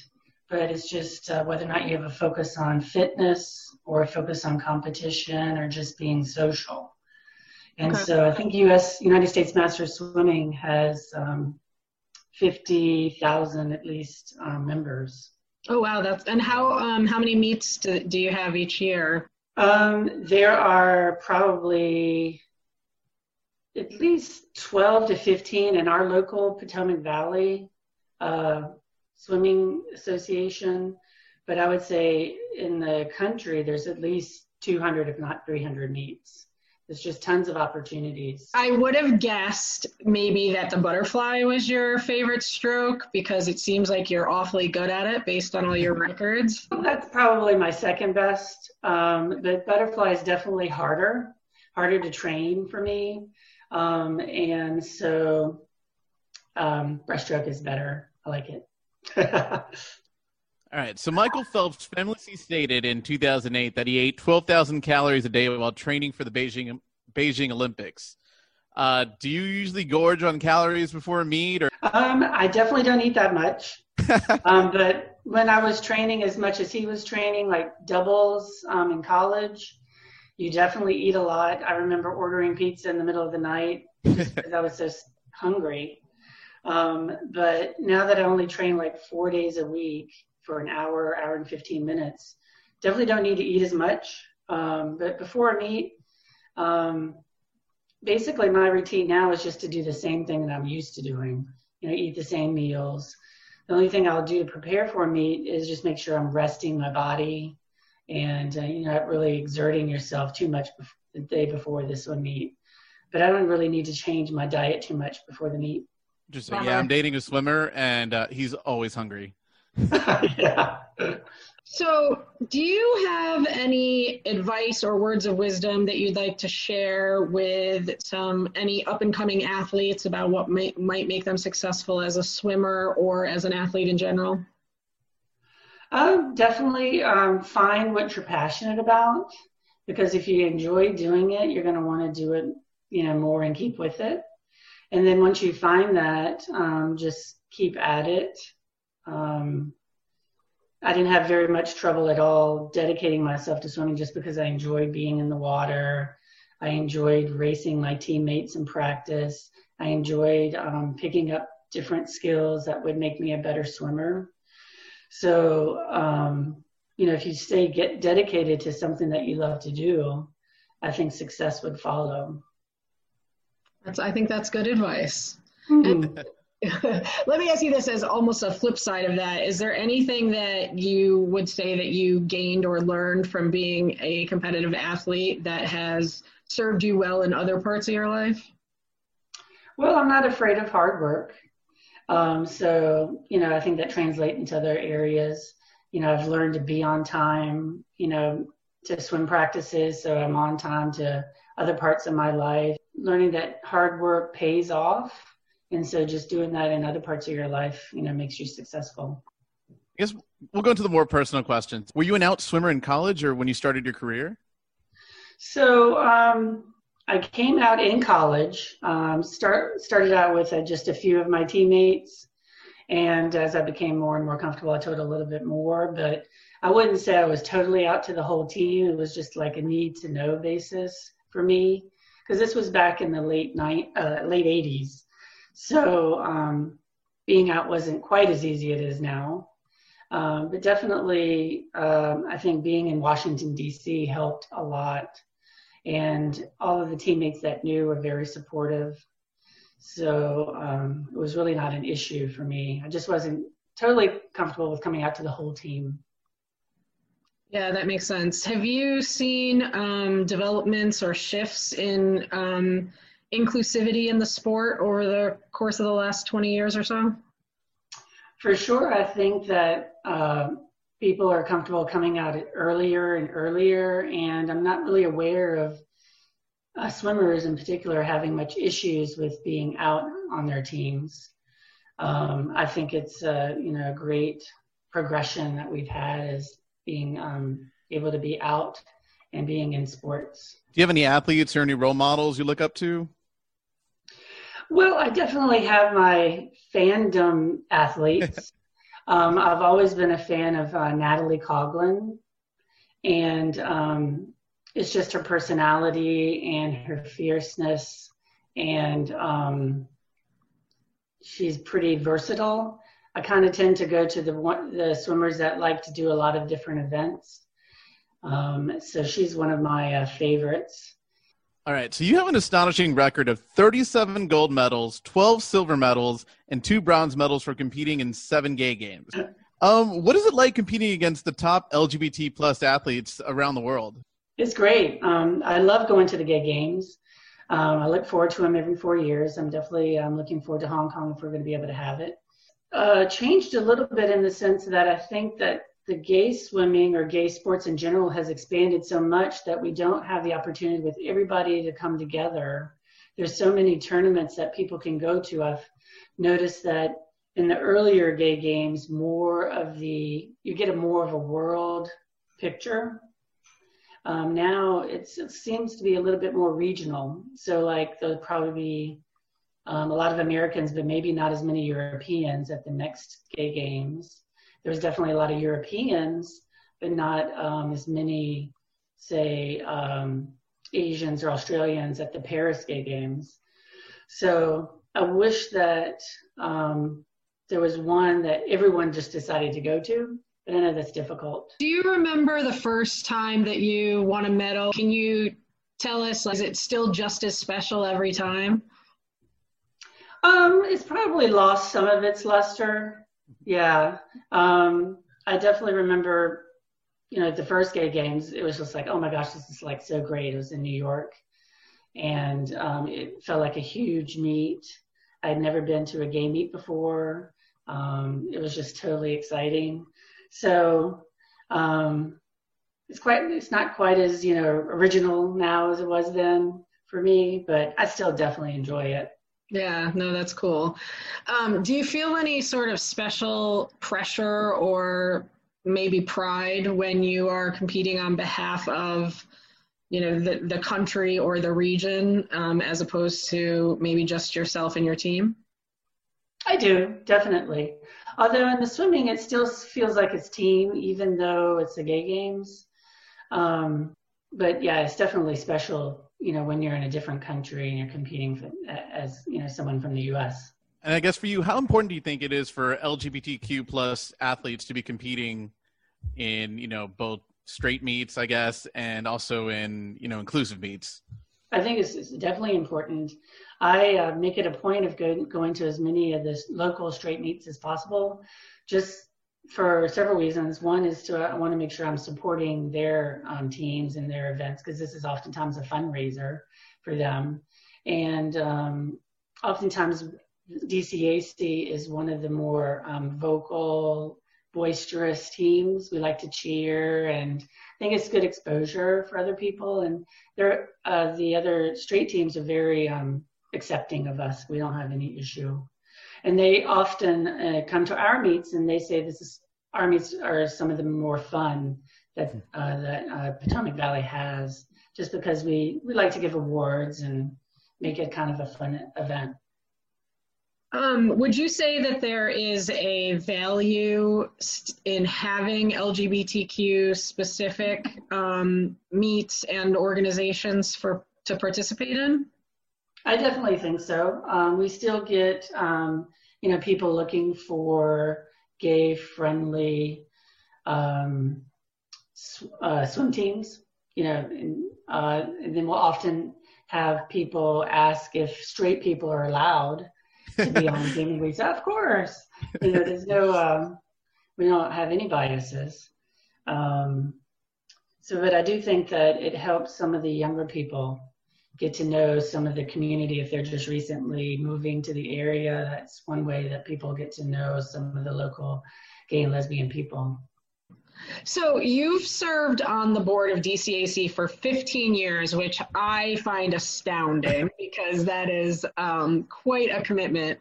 but it's just uh, whether or not you have a focus on fitness or a focus on competition or just being social. And okay. so I think U.S. United States Masters Swimming has um, 50,000 at least um, members. Oh wow, that's and how um, how many meets do, do you have each year? Um, there are probably at least 12 to 15 in our local Potomac Valley uh, Swimming Association, but I would say in the country there's at least 200, if not 300 meets. There's just tons of opportunities. I would have guessed maybe that the butterfly was your favorite stroke because it seems like you're awfully good at it based on all your records. That's probably my second best. Um, the butterfly is definitely harder, harder to train for me. Um, and so um, breaststroke is better. I like it. All right. So Michael Phelps famously stated in 2008 that he ate 12,000 calories a day while training for the Beijing Beijing Olympics. Uh, do you usually gorge on calories before a meet? Or um, I definitely don't eat that much. um, but when I was training as much as he was training, like doubles um, in college, you definitely eat a lot. I remember ordering pizza in the middle of the night because I was just hungry. Um, but now that I only train like four days a week, for an hour, hour and 15 minutes. Definitely don't need to eat as much. Um, but before a meet, um, basically my routine now is just to do the same thing that I'm used to doing. You know, eat the same meals. The only thing I'll do to prepare for a meet is just make sure I'm resting my body and uh, you're not really exerting yourself too much the day before this one meet. But I don't really need to change my diet too much before the meet. Just yeah, I'm dating a swimmer and uh, he's always hungry. Yeah. So, do you have any advice or words of wisdom that you'd like to share with some any up and coming athletes about what may, might make them successful as a swimmer or as an athlete in general? Um, definitely um, find what you're passionate about because if you enjoy doing it, you're going to want to do it, you know, more and keep with it. And then once you find that, um, just keep at it um, I didn't have very much trouble at all dedicating myself to swimming just because I enjoyed being in the water. I enjoyed racing my teammates in practice. I enjoyed um, picking up different skills that would make me a better swimmer. So, um, you know, if you stay get dedicated to something that you love to do, I think success would follow. That's, I think that's good advice. Mm-hmm. Let me ask you this as almost a flip side of that. Is there anything that you would say that you gained or learned from being a competitive athlete that has served you well in other parts of your life? Well, I'm not afraid of hard work. Um, so, you know, I think that translates into other areas. You know, I've learned to be on time, you know, to swim practices. So I'm on time to other parts of my life. Learning that hard work pays off and so just doing that in other parts of your life, you know, makes you successful. I guess we'll go into the more personal questions. Were you an out swimmer in college or when you started your career? So um, I came out in college. Um, start started out with uh, just a few of my teammates, and as I became more and more comfortable, I taught a little bit more. But I wouldn't say I was totally out to the whole team. It was just like a need to know basis for me because this was back in the late night, uh, late 80s. So um, being out wasn't quite as easy as it is now. Um, but definitely, um, I think being in Washington, D.C. helped a lot. And all of the teammates that knew were very supportive. So um, it was really not an issue for me. I just wasn't totally comfortable with coming out to the whole team. Yeah, that makes sense. Have you seen um, developments or shifts in um, inclusivity in the sport over the course of the last 20 years or so? For sure. I think that uh, people are comfortable coming out earlier and earlier, and I'm not really aware of uh, swimmers in particular having much issues with being out on their teams. Um, I think it's a you know a great progression that we've had is being um, able to be out and being in sports. Do you have any athletes or any role models you look up to? Well, I definitely have my fandom athletes. um, I've always been a fan of uh, Natalie Coughlin, and um, it's just her personality and her fierceness, and um, she's pretty versatile. I kind of tend to go to the the swimmers that like to do a lot of different events. Um, so she's one of my uh, favorites. All right, so you have an astonishing record of 37 gold medals, 12 silver medals, and two bronze medals for competing in seven gay games. Um, what is it like competing against the top LGBT plus athletes around the world? It's great. Um, I love going to the gay games. Um, I look forward to them every four years. I'm definitely um, looking forward to Hong Kong if we're going to be able to have it. Uh, changed a little bit in the sense that I think that the gay swimming or gay sports in general has expanded so much that we don't have the opportunity with everybody to come together. There's so many tournaments that people can go to. I've noticed that in the earlier gay games, more of the you get a more of a world picture. Um, now it seems to be a little bit more regional. So like there'll probably be um, a lot of Americans, but maybe not as many Europeans at the next gay games there's definitely a lot of Europeans, but not um, as many, say, um, Asians or Australians at the Paris Gay Games. So I wish that um, there was one that everyone just decided to go to, but I know that's difficult. Do you remember the first time that you won a medal? Can you tell us, is it still just as special every time? Um, it's probably lost some of its luster. Yeah. Um, I definitely remember, you know, the first gay games, it was just like, oh my gosh, this is like so great. It was in New York and um, it felt like a huge meet. I'd never been to a gay meet before. Um, it was just totally exciting. So um, it's quite, it's not quite as, you know, original now as it was then for me, but I still definitely enjoy it. Yeah, no, that's cool. Um, do you feel any sort of special pressure or maybe pride when you are competing on behalf of, you know, the, the country or the region um, as opposed to maybe just yourself and your team? I do, definitely. Although in the swimming, it still feels like it's team, even though it's the gay games. Um, but yeah, it's definitely special you know when you're in a different country and you're competing for, as you know someone from the U.S. And I guess for you, how important do you think it is for LGBTQ plus athletes to be competing in you know both straight meets, I guess, and also in you know inclusive meets? I think it's, it's definitely important. I uh, make it a point of go, going to as many of the local straight meets as possible, just for several reasons. One is to I want to make sure I'm supporting their um, teams and their events because this is oftentimes a fundraiser for them, and um, oftentimes DCAC is one of the more um, vocal, boisterous teams. We like to cheer, and I think it's good exposure for other people. And there, uh, the other straight teams are very um, accepting of us. We don't have any issue and they often uh, come to our meets and they say this is our meets are some of the more fun that uh, that uh, Potomac Valley has, just because we we like to give awards and make it kind of a fun event. Um, would you say that there is a value in having LGBTQ specific um, meets and organizations for to participate in? I definitely think so. Um, we still get, um, you know, people looking for gay friendly um, sw- uh, swim teams, you know, and, uh, and, then we'll often have people ask if straight people are allowed to be on the team. We say, of course, you know, there's no, um, we don't have any biases. Um, so, but I do think that it helps some of the younger people get to know some of the community if they're just recently moving to the area. That's one way that people get to know some of the local gay and lesbian people. So you've served on the board of DCAC for 15 years, which I find astounding because that is um, quite a commitment.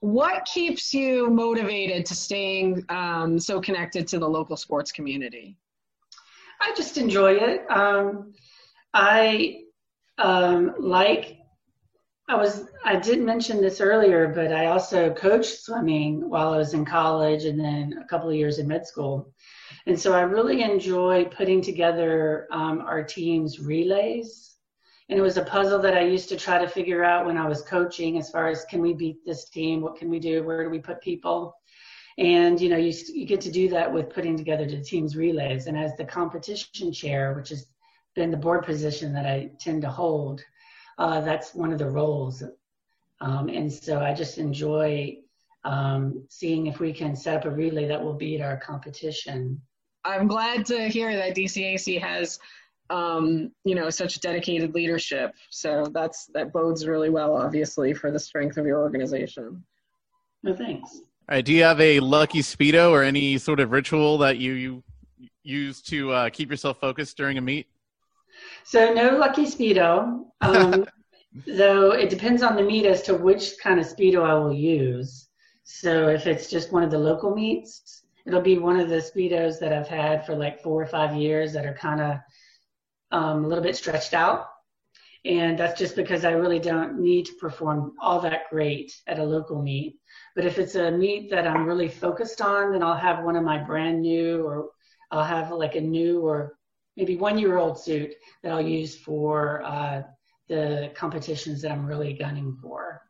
What keeps you motivated to staying um, so connected to the local sports community? I just enjoy it. Um, I um, like. I was. I did mention this earlier, but I also coached swimming while I was in college, and then a couple of years in med school. And so I really enjoy putting together um, our team's relays. And it was a puzzle that I used to try to figure out when I was coaching as far as can we beat this team? What can we do? Where do we put people? And you know, you, you get to do that with putting together the team's relays. And as the competition chair, which has been the board position that I tend to hold, uh, that's one of the roles. Um, and so I just enjoy um, seeing if we can set up a relay that will beat our competition. I'm glad to hear that DCAC has, um, you know, such dedicated leadership. So that's that bodes really well, obviously, for the strength of your organization. No, thanks. All right. Do you have a lucky speedo or any sort of ritual that you, you use to uh, keep yourself focused during a meet? So no lucky speedo. Um, though it depends on the meet as to which kind of speedo I will use. So if it's just one of the local meets, it'll be one of the speedos that I've had for like four or five years that are kind of um, a little bit stretched out. And that's just because I really don't need to perform all that great at a local meet. But if it's a meet that I'm really focused on, then I'll have one of my brand new, or I'll have like a new or maybe one year old suit that I'll use for uh, the competitions that I'm really gunning for.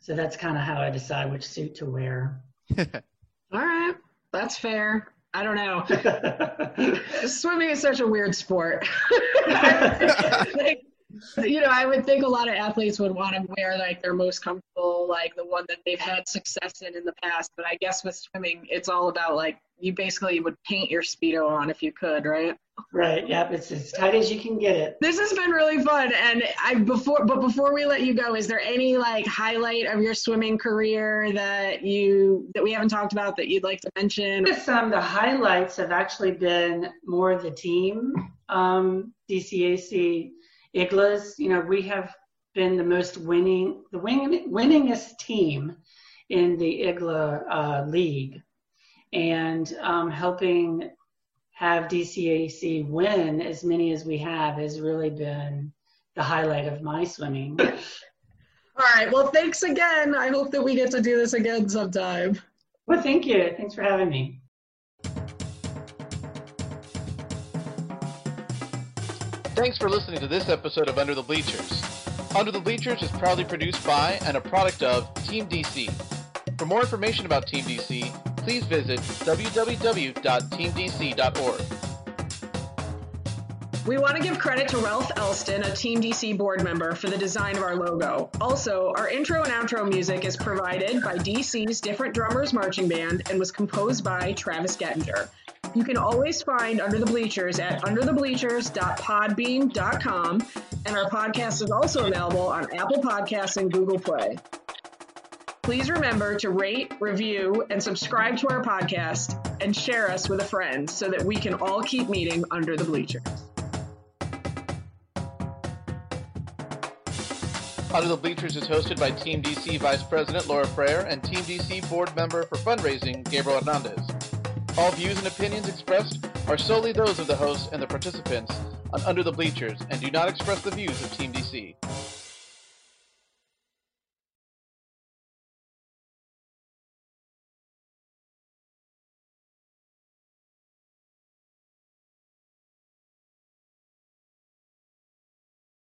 So that's kind of how I decide which suit to wear. All right, that's fair. I don't know. Swimming is such a weird sport. like, you know, I would think a lot of athletes would want to wear like their most comfortable, like the one that they've had success in in the past. But I guess with swimming, it's all about like you basically would paint your speedo on if you could, right? Right. Yep. It's as tight as you can get it. This has been really fun. And I before, but before we let you go, is there any like highlight of your swimming career that you that we haven't talked about that you'd like to mention? Some the highlights have actually been more the team. Um, DCAC IGLAs. You know, we have been the most winning, the win, winningest team in the IGLA uh, league, and um, helping have DCAC win as many as we have has really been the highlight of my swimming. All right. Well, thanks again. I hope that we get to do this again sometime. Well, thank you. Thanks for having me. Thanks for listening to this episode of Under the Bleachers. Under the Bleachers is proudly produced by and a product of Team DC. For more information about Team DC, please visit www.teamdc.org. We want to give credit to Ralph Elston, a Team DC board member, for the design of our logo. Also, our intro and outro music is provided by DC's Different Drummers Marching Band and was composed by Travis Gettinger. You can always find Under the Bleachers at underthebleachers.podbean.com, and our podcast is also available on Apple Podcasts and Google Play. Please remember to rate, review, and subscribe to our podcast and share us with a friend so that we can all keep meeting under the bleachers. Under the Bleachers is hosted by Team DC Vice President Laura Frere and Team DC Board Member for Fundraising Gabriel Hernandez. All views and opinions expressed are solely those of the hosts and the participants on Under the Bleachers and do not express the views of Team DC.